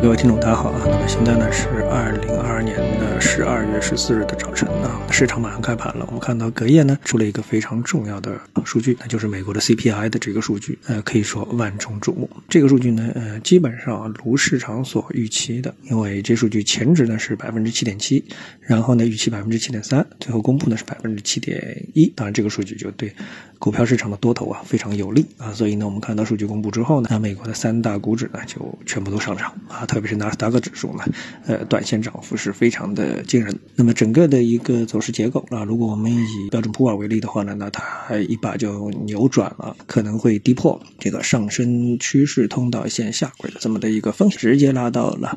各位听众，大家好啊！那么现在呢是二零二二年的十二月十四日的早晨啊，市场马上开盘了。我们看到隔夜呢出了一个非常重要的数据，那就是美国的 CPI 的这个数据，呃，可以说万众瞩目。这个数据呢，呃，基本上啊如市场所预期的，因为这数据前值呢是百分之七点七，然后呢预期百分之七点三，最后公布呢是百分之七点一。当然，这个数据就对股票市场的多头啊非常有利啊，所以呢，我们看到数据公布之后呢，那美国的三大股指呢就全部都上涨啊。特别是纳斯达克指数呢，呃，短线涨幅是非常的惊人。那么整个的一个走势结构啊，如果我们以标准普尔为例的话呢，那它还一把就扭转了，可能会跌破这个上升趋势通道线下轨的这么的一个风险，直接拉到了。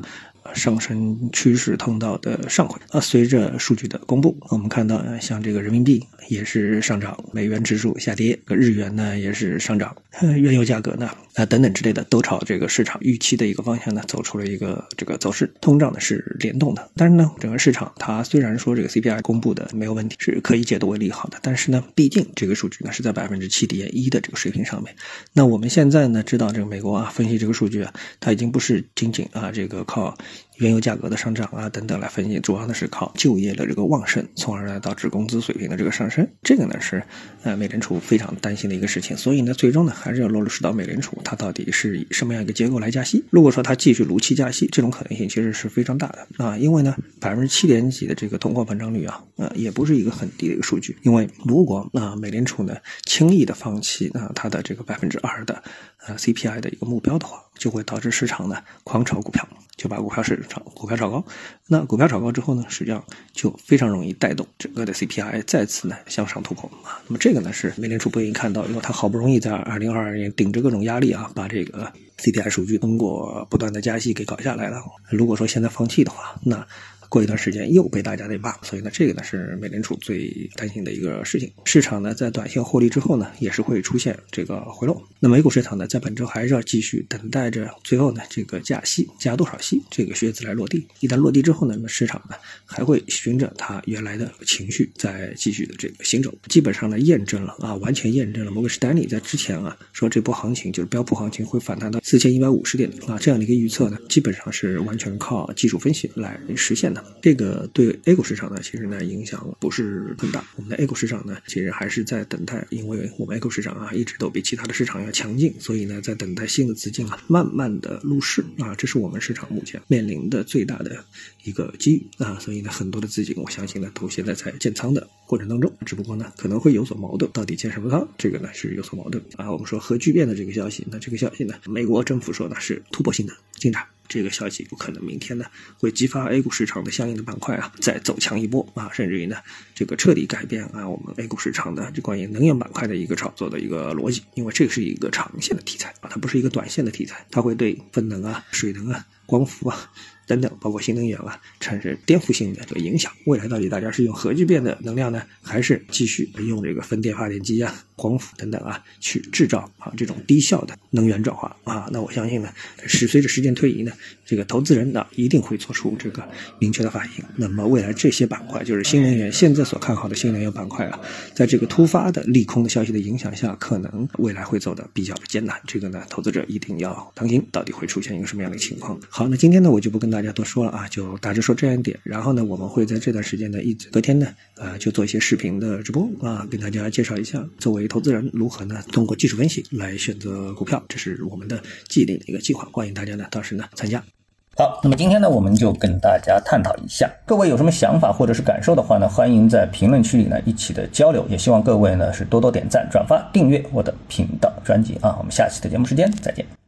上升趋势通道的上轨啊，随着数据的公布，我们看到像这个人民币也是上涨，美元指数下跌，日元呢也是上涨，原油价格呢啊等等之类的都朝这个市场预期的一个方向呢走出了一个这个走势，通胀呢是联动的。但是呢，整个市场它虽然说这个 CPI 公布的没有问题，是可以解读为利好的，但是呢，毕竟这个数据呢是在百分之七点一的这个水平上面。那我们现在呢知道这个美国啊分析这个数据啊，它已经不是仅仅啊这个靠。原油价格的上涨啊，等等来分析，主要呢是靠就业的这个旺盛，从而呢导致工资水平的这个上升。这个呢是呃美联储非常担心的一个事情。所以呢，最终呢还是要落实到美联储它到底是以什么样一个结构来加息。如果说它继续如期加息，这种可能性其实是非常大的啊，因为呢百分之七点几的这个通货膨胀率啊，呃也不是一个很低的一个数据。因为如果啊美联储呢轻易的放弃啊它的这个百分之二的呃 CPI 的一个目标的话，就会导致市场呢狂炒股票。就把股票市场股票炒高，那股票炒高之后呢，实际上就非常容易带动整个的 CPI 再次呢向上突破啊。那么这个呢是美联储不愿意看到，因为它好不容易在二零二二年顶着各种压力啊，把这个 CPI 数据通过不断的加息给搞下来了。如果说现在放弃的话，那。过一段时间又被大家给骂，所以呢，这个呢是美联储最担心的一个事情。市场呢在短线获利之后呢，也是会出现这个回落。那美股市场呢，在本周还是要继续等待着最后呢这个加息加多少息这个靴子来落地。一旦落地之后呢，那么市场呢还会循着它原来的情绪再继续的这个行走。基本上呢验证了啊，完全验证了摩根士丹利在之前啊说这波行情就是标普行情会反弹到四千一百五十点啊这样的一个预测呢，基本上是完全靠技术分析来实现的。这个对 A 股市场呢，其实呢影响不是很大。我们的 A 股市场呢，其实还是在等待，因为我们 A 股市场啊，一直都比其他的市场要强劲，所以呢，在等待新的资金啊，慢慢的入市啊，这是我们市场目前面临的最大的一个机遇啊。所以呢，很多的资金，我相信呢，都现在在建仓的过程当中，只不过呢，可能会有所矛盾，到底建什么仓，这个呢是有所矛盾啊。我们说核聚变的这个消息，那这个消息呢，美国政府说呢是突破性的进展。这个消息有可能明天呢会激发 A 股市场的相应的板块啊再走强一波啊，甚至于呢这个彻底改变啊我们 A 股市场的这关于能源板块的一个炒作的一个逻辑，因为这个是一个长线的题材啊，它不是一个短线的题材，它会对风能啊、水能啊、光伏啊。等等，包括新能源啊，产生颠覆性的这个影响。未来到底大家是用核聚变的能量呢，还是继续用这个风电发电机啊、光伏等等啊去制造啊这种低效的能源转化啊？那我相信呢，是随着时间推移呢，这个投资人呢一定会做出这个明确的反应。那么未来这些板块，就是新能源现在所看好的新能源板块啊，在这个突发的利空的消息的影响下，可能未来会走的比较的艰难。这个呢，投资者一定要当心，到底会出现一个什么样的情况？好，那今天呢，我就不跟大家。多说了啊，就大致说这样一点。然后呢，我们会在这段时间呢，一隔天呢，呃，就做一些视频的直播啊，跟大家介绍一下作为投资人如何呢，通过技术分析来选择股票，这是我们的既定的一个计划。欢迎大家呢，到时呢参加。好，那么今天呢，我们就跟大家探讨一下，各位有什么想法或者是感受的话呢，欢迎在评论区里呢一起的交流。也希望各位呢是多多点赞、转发、订阅我的频道专辑啊。我们下期的节目时间再见。